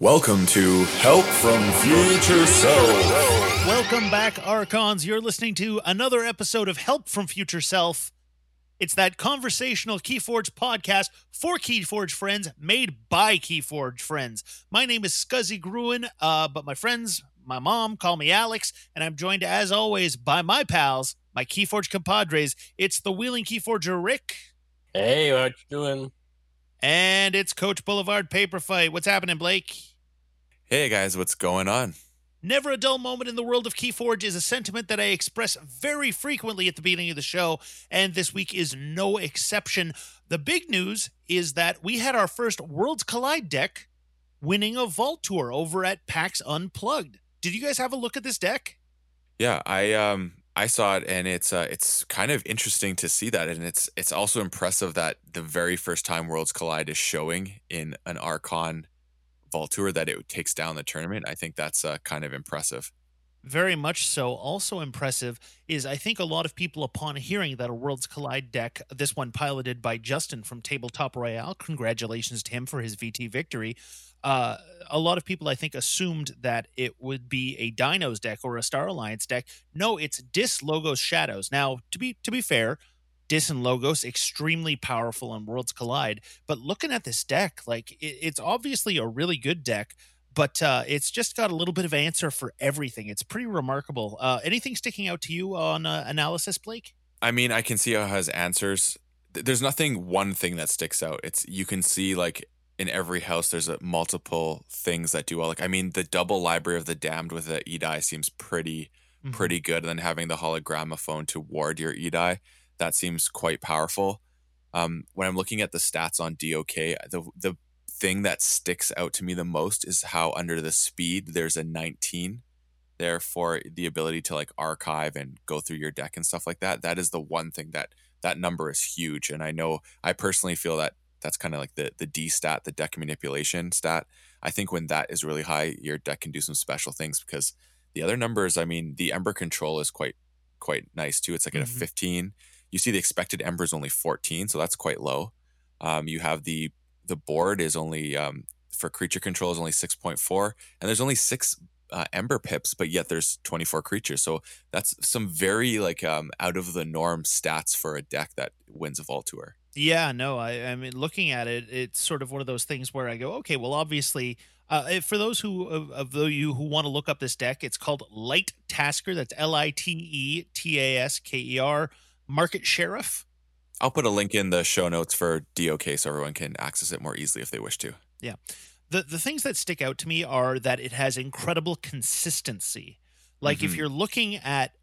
Welcome to Help from Future Self. Welcome back, Archons. You're listening to another episode of Help from Future Self. It's that conversational Keyforge podcast for Keyforge friends, made by Keyforge friends. My name is Scuzzy Gruen, uh, but my friends, my mom, call me Alex, and I'm joined, as always, by my pals, my Keyforge compadres. It's the Wheeling Keyforger Rick. Hey, what you doing? And it's Coach Boulevard Paper Fight. What's happening, Blake? Hey guys, what's going on? Never a dull moment in the world of Keyforge is a sentiment that I express very frequently at the beginning of the show, and this week is no exception. The big news is that we had our first Worlds Collide deck winning a Vault Tour over at PAX Unplugged. Did you guys have a look at this deck? Yeah, I um I saw it and it's uh it's kind of interesting to see that and it's it's also impressive that the very first time Worlds Collide is showing in an Archon Vault Tour that it takes down the tournament. I think that's uh, kind of impressive. Very much so. Also impressive is I think a lot of people, upon hearing that a Worlds Collide deck, this one piloted by Justin from Tabletop Royale, congratulations to him for his VT victory. Uh, a lot of people, I think, assumed that it would be a Dinos deck or a Star Alliance deck. No, it's Dis Logos Shadows. Now, to be to be fair, Dis and Logos extremely powerful on Worlds Collide. But looking at this deck, like it, it's obviously a really good deck, but uh, it's just got a little bit of answer for everything. It's pretty remarkable. Uh, anything sticking out to you on uh, analysis, Blake? I mean, I can see how it has answers. There's nothing one thing that sticks out. It's you can see like in every house there's a multiple things that do well. Like I mean, the double library of the damned with the Edai seems pretty mm-hmm. pretty good. And then having the hologramophone to ward your Edai that seems quite powerful. Um, when I'm looking at the stats on DOK, the the thing that sticks out to me the most is how under the speed there's a 19 there for the ability to like archive and go through your deck and stuff like that. That is the one thing that that number is huge, and I know I personally feel that that's kind of like the the D stat, the deck manipulation stat. I think when that is really high, your deck can do some special things because the other numbers, I mean, the Ember control is quite quite nice too. It's like mm-hmm. at a 15 you see the expected ember is only 14, so that's quite low. Um, you have the the board is only um, for creature control is only 6.4, and there's only six uh, ember pips, but yet there's 24 creatures. So that's some very like um, out of the norm stats for a deck that wins a Vault Tour. Yeah, no, I, I mean, looking at it, it's sort of one of those things where I go, okay, well, obviously, uh, for those who of, of you who want to look up this deck, it's called Light Tasker. That's L I T E T A S K E R. Market Sheriff. I'll put a link in the show notes for DOK so everyone can access it more easily if they wish to. Yeah. The the things that stick out to me are that it has incredible consistency. Like mm-hmm. if you're looking at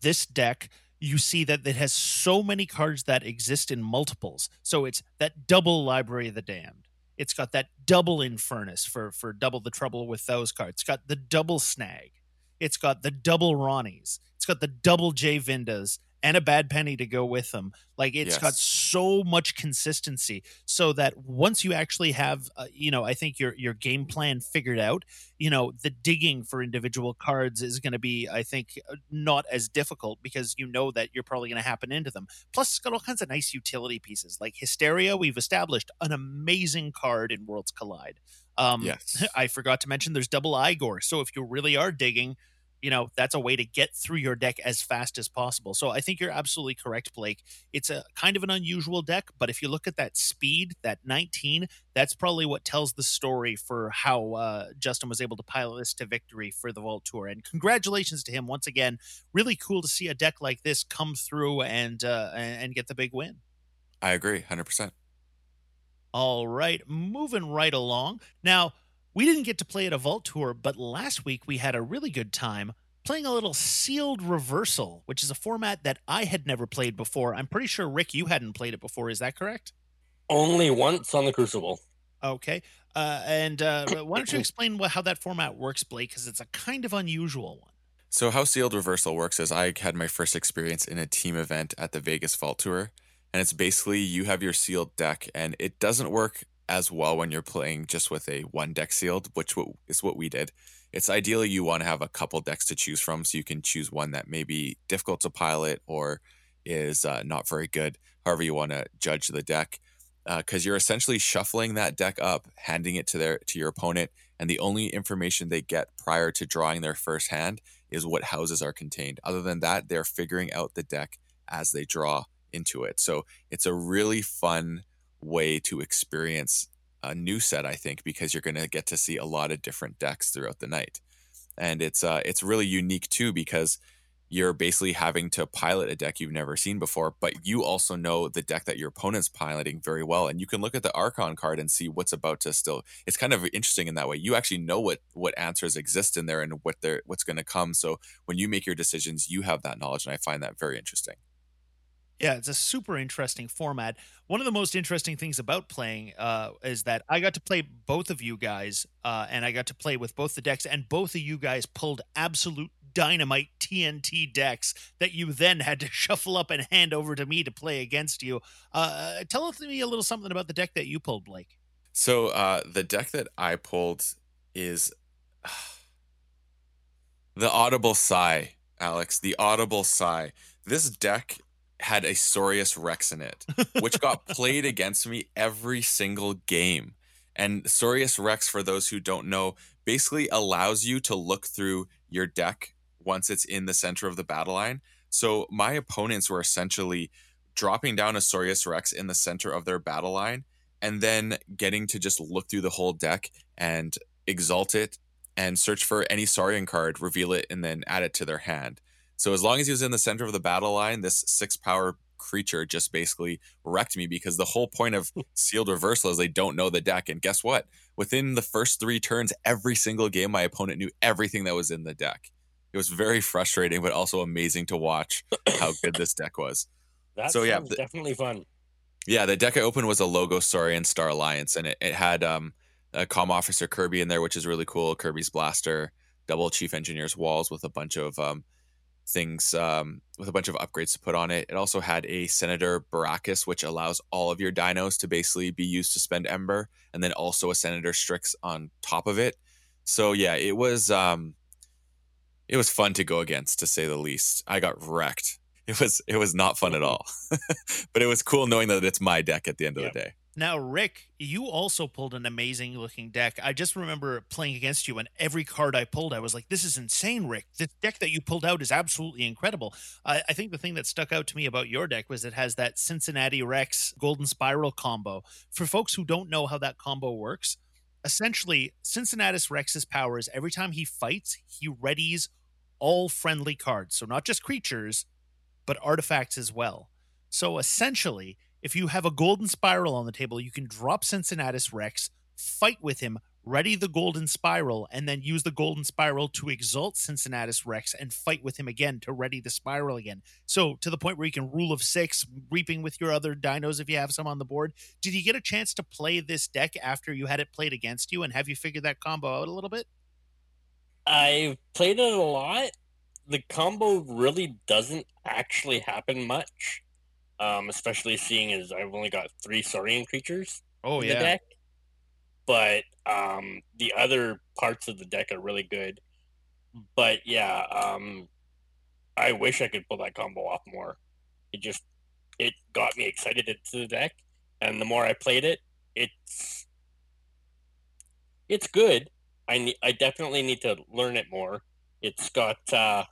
this deck, you see that it has so many cards that exist in multiples. So it's that double Library of the Damned. It's got that double Infurnace for for double the trouble with those cards. It's got the double Snag. It's got the double Ronnies. It's got the double J Vindas and a bad penny to go with them. Like it's yes. got so much consistency so that once you actually have, uh, you know, I think your your game plan figured out, you know, the digging for individual cards is going to be, I think, uh, not as difficult because you know that you're probably going to happen into them. Plus, it's got all kinds of nice utility pieces like Hysteria. We've established an amazing card in Worlds Collide. Um, yes, I forgot to mention there's double Eyegor. So if you really are digging you know that's a way to get through your deck as fast as possible. So i think you're absolutely correct blake. It's a kind of an unusual deck but if you look at that speed that 19 that's probably what tells the story for how uh, justin was able to pilot this to victory for the vault tour. And congratulations to him once again. Really cool to see a deck like this come through and uh, and get the big win. I agree 100% all right moving right along. Now we didn't get to play at a Vault Tour, but last week we had a really good time playing a little sealed reversal, which is a format that I had never played before. I'm pretty sure, Rick, you hadn't played it before. Is that correct? Only once on the Crucible. Okay. Uh, and uh, why don't you explain what, how that format works, Blake? Because it's a kind of unusual one. So, how sealed reversal works is I had my first experience in a team event at the Vegas Vault Tour. And it's basically you have your sealed deck, and it doesn't work as well when you're playing just with a one deck sealed, which is what we did. It's ideally you want to have a couple decks to choose from, so you can choose one that may be difficult to pilot or is uh, not very good. However, you want to judge the deck. because uh, you're essentially shuffling that deck up, handing it to their to your opponent, and the only information they get prior to drawing their first hand is what houses are contained. Other than that, they're figuring out the deck as they draw into it. So it's a really fun way to experience a new set, I think, because you're going to get to see a lot of different decks throughout the night, and it's uh, it's really unique too because you're basically having to pilot a deck you've never seen before, but you also know the deck that your opponent's piloting very well. And you can look at the Archon card and see what's about to still it's kind of interesting in that way. You actually know what what answers exist in there and what they're what's gonna come. So when you make your decisions, you have that knowledge. And I find that very interesting. Yeah, it's a super interesting format. One of the most interesting things about playing uh, is that I got to play both of you guys, uh, and I got to play with both the decks, and both of you guys pulled absolute dynamite TNT decks that you then had to shuffle up and hand over to me to play against you. Uh, tell me a little something about the deck that you pulled, Blake. So uh, the deck that I pulled is the Audible Sigh, Alex. The Audible Sigh. This deck had a Saurius Rex in it, which got played against me every single game. And Saurius Rex, for those who don't know, basically allows you to look through your deck once it's in the center of the battle line. So my opponents were essentially dropping down a Saurius Rex in the center of their battle line and then getting to just look through the whole deck and exalt it and search for any Saurian card, reveal it, and then add it to their hand. So as long as he was in the center of the battle line, this six power creature just basically wrecked me because the whole point of sealed reversal is they don't know the deck. And guess what? Within the first three turns, every single game, my opponent knew everything that was in the deck. It was very frustrating, but also amazing to watch how good this deck was. That so yeah, the, definitely fun. Yeah, the deck I opened was a logo Saurian Star Alliance, and it, it had um, a Com Officer Kirby in there, which is really cool. Kirby's Blaster, double Chief Engineer's walls with a bunch of um, things um, with a bunch of upgrades to put on it. It also had a Senator Bracchus, which allows all of your dinos to basically be used to spend Ember, and then also a Senator Strix on top of it. So yeah, it was um, it was fun to go against, to say the least. I got wrecked. It was it was not fun at all, but it was cool knowing that it's my deck at the end of the day. Now, Rick, you also pulled an amazing looking deck. I just remember playing against you, and every card I pulled, I was like, "This is insane, Rick! This deck that you pulled out is absolutely incredible." I, I think the thing that stuck out to me about your deck was it has that Cincinnatus Rex Golden Spiral combo. For folks who don't know how that combo works, essentially, Cincinnatus Rex's power is every time he fights, he readies all friendly cards. So not just creatures, but artifacts as well. So essentially, if you have a golden spiral on the table, you can drop Cincinnatus Rex, fight with him, ready the golden spiral, and then use the golden spiral to exalt Cincinnatus Rex and fight with him again to ready the spiral again. So to the point where you can rule of six, reaping with your other dinos if you have some on the board. Did you get a chance to play this deck after you had it played against you? And have you figured that combo out a little bit? I've played it a lot. The combo really doesn't actually happen much um, especially seeing as I've only got three Saurian creatures oh, in yeah. the deck. But um, the other parts of the deck are really good. But yeah, um, I wish I could pull that combo off more. It just it got me excited into the deck, and the more I played it, it's it's good. I need, I definitely need to learn it more. It's got uh,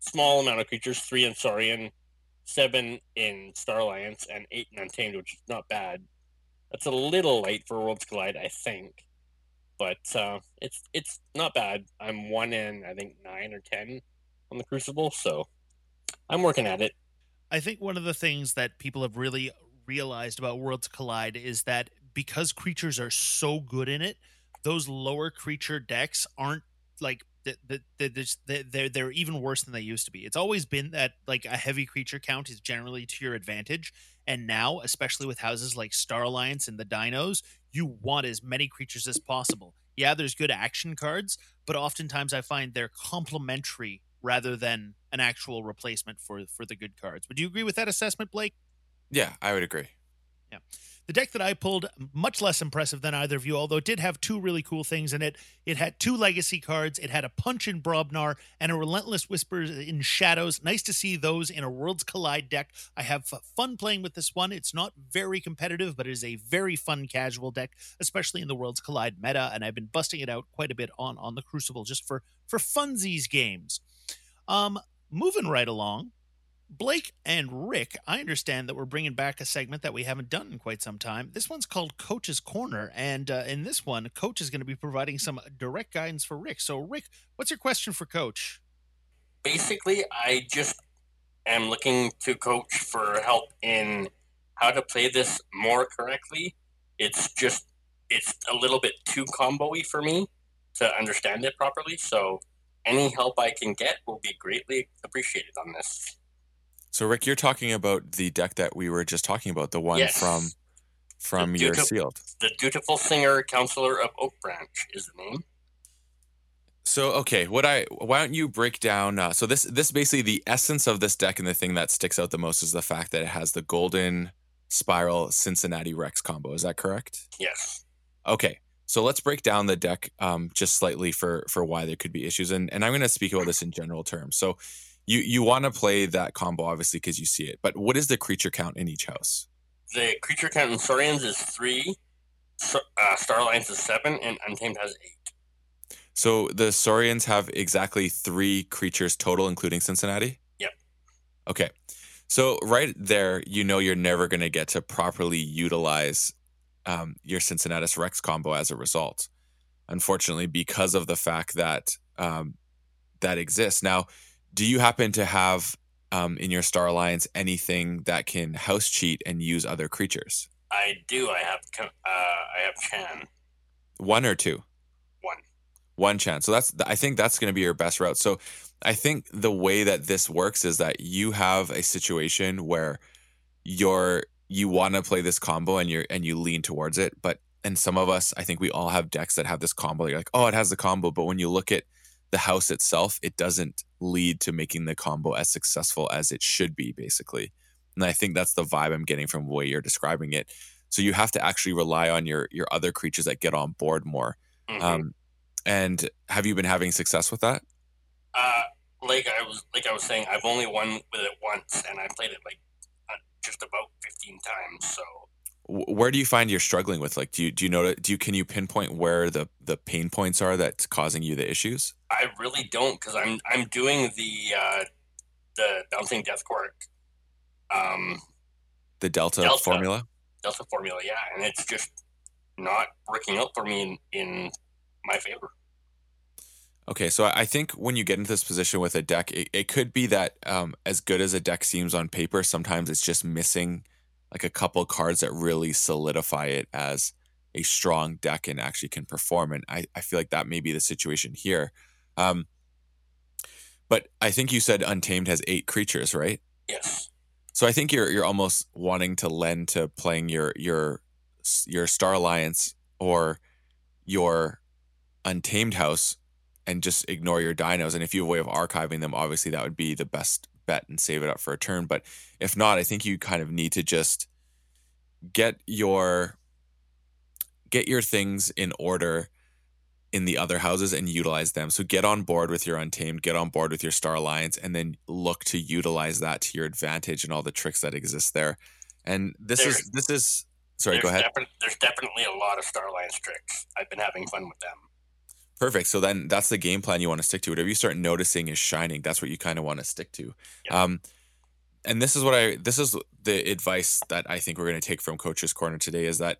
small amount of creatures, three in Saurian, seven in Star Alliance, and eight in Untamed, which is not bad. That's a little late for Worlds Collide, I think, but uh, it's it's not bad. I'm one in I think nine or ten on the Crucible, so I'm working at it. I think one of the things that people have really realized about Worlds Collide is that because creatures are so good in it, those lower creature decks aren't like that they're they're even worse than they used to be. It's always been that like a heavy creature count is generally to your advantage, and now, especially with houses like Star Alliance and the Dinos, you want as many creatures as possible. Yeah, there's good action cards, but oftentimes I find they're complementary rather than an actual replacement for for the good cards. Would you agree with that assessment, Blake? Yeah, I would agree. Yeah. The deck that I pulled, much less impressive than either of you, although it did have two really cool things in it. It had two legacy cards, it had a punch in Brobnar and a relentless whispers in shadows. Nice to see those in a Worlds Collide deck. I have fun playing with this one. It's not very competitive, but it is a very fun casual deck, especially in the Worlds Collide meta, and I've been busting it out quite a bit on on the Crucible just for for funsies games. Um, moving right along, Blake and Rick, I understand that we're bringing back a segment that we haven't done in quite some time. This one's called Coach's Corner. And uh, in this one, Coach is going to be providing some direct guidance for Rick. So, Rick, what's your question for Coach? Basically, I just am looking to Coach for help in how to play this more correctly. It's just, it's a little bit too combo y for me to understand it properly. So, any help I can get will be greatly appreciated on this. So Rick, you're talking about the deck that we were just talking about, the one Yes. from from The your sealed. The Dutiful Singer, Counselor of Oak Branch is the name. So okay, what I why don't you break down? Uh, so this this basically the essence of this deck and the thing that sticks out the most is the fact that it has the golden spiral Cincinnatus Rex combo. Is that correct? Yes. Okay, so let's break down the deck um, just slightly for for why there could be issues, and and I'm going to speak about this in general terms. So you you want to play that combo obviously because you see it, but what is the creature count in each house? The creature count in Saurians is three, uh, Star Alliance is seven, and Untamed has eight. So the Saurians have exactly three creatures total, including Cincinnatus. Yep. Okay. So right there, you know you're never going to get to properly utilize um, your Cincinnatus Rex combo as a result. Unfortunately, because of the fact that um, that exists. Now, do you happen to have um, in your Star Alliance anything that can house cheat and use other creatures? I do. I have. Uh, I have Chan One or two? one. one chance. So that's I think that's going to be your best route. So I think the way that this works is that you have a situation where you're you want to play this combo and you're and you lean towards it, but and some of us, I think we all have decks that have this combo. You're like, oh, it has the combo, but when you look at the house itself, it doesn't lead to making the combo as successful as it should be, basically. And I think that's the vibe I'm getting from the way you're describing it. So you have to actually rely on your your other creatures that get on board more. Mhm. Um, and have you been having success with that? uh, like I was, like I was saying, I've only won with it once, and I played it like uh, just about fifteen times. So Where do you find you're struggling with? Like, do you do you know? Do you can you pinpoint where the the pain points are that's causing you the issues? I really don't because I'm I'm doing the uh, the bouncing Deathquark um, The delta, Delta. formula. delta formula, yeah, and it's just not working out for me in, in my favor. Okay, so I think when you get into this position with a deck, it, it could be that um, as good as a deck seems on paper, sometimes it's just missing like a couple cards that really solidify it as a strong deck and actually can perform. And I, I feel like that may be the situation here. Um, but I think you said Untamed has eight creatures, right? Yes, So I think you're you're almost wanting to lend to playing your your your Star Alliance or your Untamed House and just ignore your dinos. And if you have a way of archiving them, obviously that would be the best bet and save it up for a turn. But if not, I think you kind of need to just get your get your things in order in the other houses and utilize them. So get on board with your Untamed, get on board with your Star Alliance, and then look to utilize that to your advantage and all the tricks that exist there. And this is this is sorry, there's go ahead. defi- there's definitely a lot of Star Alliance tricks. I've been having fun with them. Perfect. So then that's the game plan you want to stick to. Whatever you start noticing is shining, that's what you kind of want to stick to. Yeah. Um, and this is what I this is the advice that I think we're going to take from Coach's Corner today is that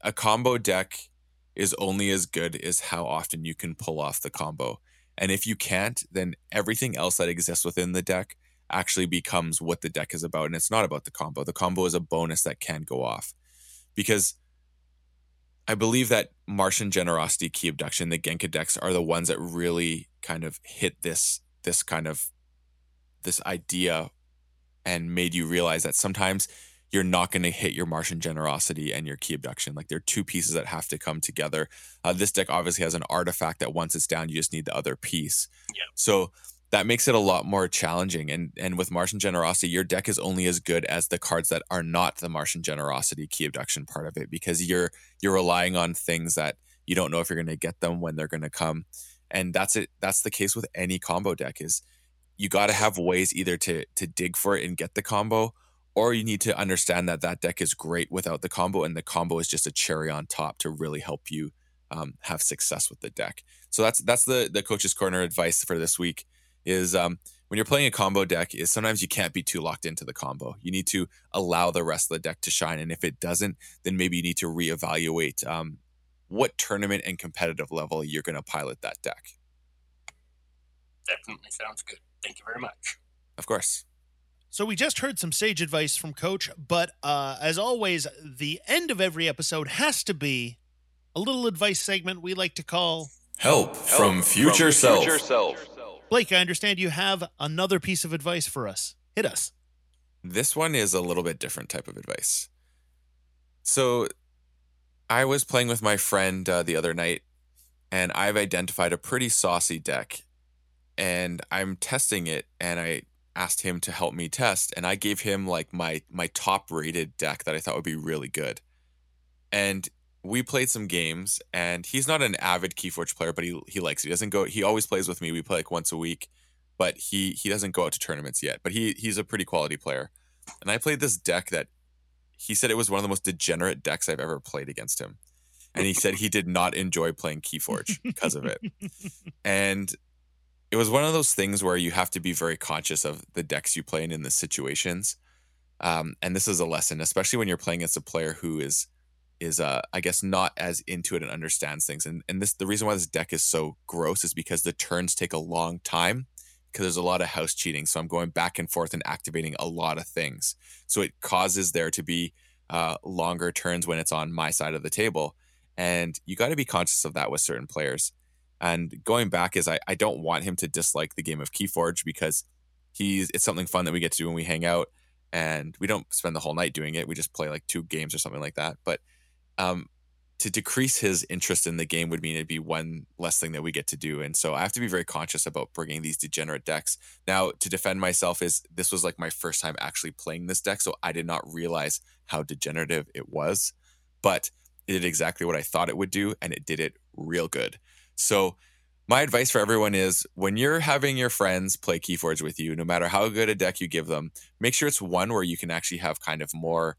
a combo deck is only as good as how often you can pull off the combo. And if you can't, then everything else that exists within the deck actually becomes what the deck is about. And it's not about the combo. The combo is a bonus that can go off. Because I believe that Martian Generosity, Key Abduction, the Genka decks are the ones that really kind of hit this this kind of this idea and made you realize that sometimes you're not going to hit your Martian Generosity and your Key Abduction. Like they're two pieces that have to come together. Uh, this deck obviously has an artifact that once it's down, you just need the other piece. Yeah. So that makes it a lot more challenging. And and with Martian Generosity, your deck is only as good as the cards that are not the Martian Generosity key abduction part of it because you're you're relying on things that you don't know if you're going to get them when they're going to come. And that's it. That's the case with any combo deck. Is you got to have ways either to to dig for it and get the combo, or you need to understand that that deck is great without the combo, and the combo is just a cherry on top to really help you um, have success with the deck. So that's that's the the coach's corner advice for this week is um, when you're playing a combo deck is sometimes you can't be too locked into the combo. You need to allow the rest of the deck to shine, and if it doesn't, then maybe you need to reevaluate um, what tournament and competitive level you're going to pilot that deck. Definitely sounds good. Thank you very much. Of course. So we just heard some sage advice from Coach, but uh, as always, the end of every episode has to be a little advice segment we like to call Help, Help from, future, from self. future self. Blake, I understand you have another piece of advice for us. Hit us. This one is a little bit different type of advice. So, I was playing with my friend uh, the other night, and I've identified a pretty saucy deck, and I'm testing it, and I asked him to help me test, and I gave him like my my top rated deck that I thought would be really good, and we played some games and he's not an avid Keyforge player, but he he likes it. He doesn't go he always plays with me. We play like once a week, but he he doesn't go out to tournaments yet. But he he's a pretty quality player. And I played this deck that he said it was one of the most degenerate decks I've ever played against him. And he said he did not enjoy playing Keyforge because of it. And it was one of those things where you have to be very conscious of the decks you play in in the situations. Um, and this is a lesson, especially when you're playing against a player who is is uh I guess not as into it and understands things. And and this the reason why this deck is so gross is because the turns take a long time because there's a lot of house cheating. So I'm going back and forth and activating a lot of things. So it causes there to be uh, longer turns when it's on my side of the table. And you got to be conscious of that with certain players. And going back is I, I don't want him to dislike the game of Keyforge because he's it's something fun that we get to do when we hang out. And we don't spend the whole night doing it. We just play like two games or something like that. But um, to decrease his interest in the game would mean it'd be one less thing that we get to do. And so I have to be very conscious about bringing these degenerate decks. Now, to defend myself, is this was like my first time actually playing this deck, so I did not realize how degenerative it was, but it did exactly what I thought it would do, and it did it real good. So my advice for everyone is when you're having your friends play Keyforge with you, no matter how good a deck you give them, make sure it's one where you can actually have kind of more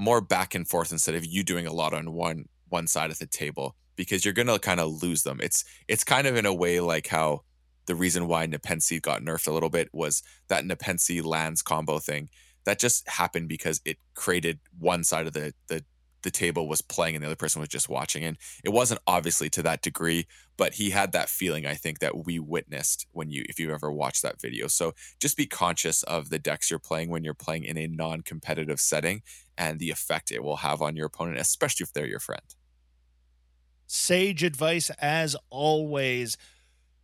more back and forth instead of you doing a lot on one one side of the table because you're gonna kind of lose them. It's it's kind of in a way like how the reason why Nepenthe got nerfed a little bit was that Nepenthe lands combo thing that just happened because it created one side of the the the table was playing and the other person was just watching. And it wasn't obviously to that degree, but he had that feeling, I think, that we witnessed when you, if you ever watched that video. So just be conscious of the decks you're playing when you're playing in a non competitive setting and the effect it will have on your opponent, especially if they're your friend. Sage advice as always.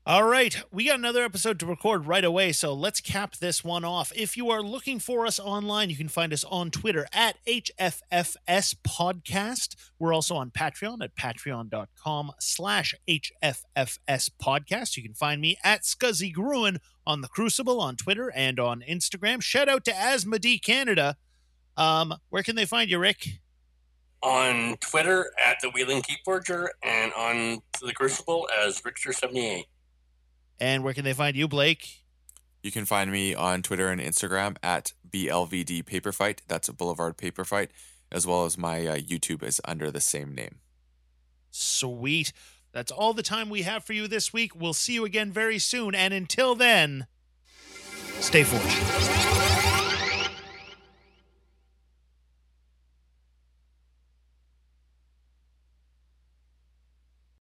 All right, we got another episode to record right away, so let's cap this one off. If you are looking for us online, you can find us on Twitter at HFFS Podcast. We're also on Patreon at patreon.com slash HFFS Podcast. You can find me at Scuzzy Gruen on the Crucible on Twitter and on Instagram. Shout out to Asmodee Canada. Um, where can they find you, Rick? On Twitter at the Wheeling Keyforger and on the Crucible as Richter78. And where can they find you, Blake? You can find me on Twitter and Instagram at BLVD Paperfight. That's a Boulevard Paperfight, as well as my uh, YouTube is under the same name. Sweet. That's all the time we have for you this week. We'll see you again very soon. And until then, stay fortunate.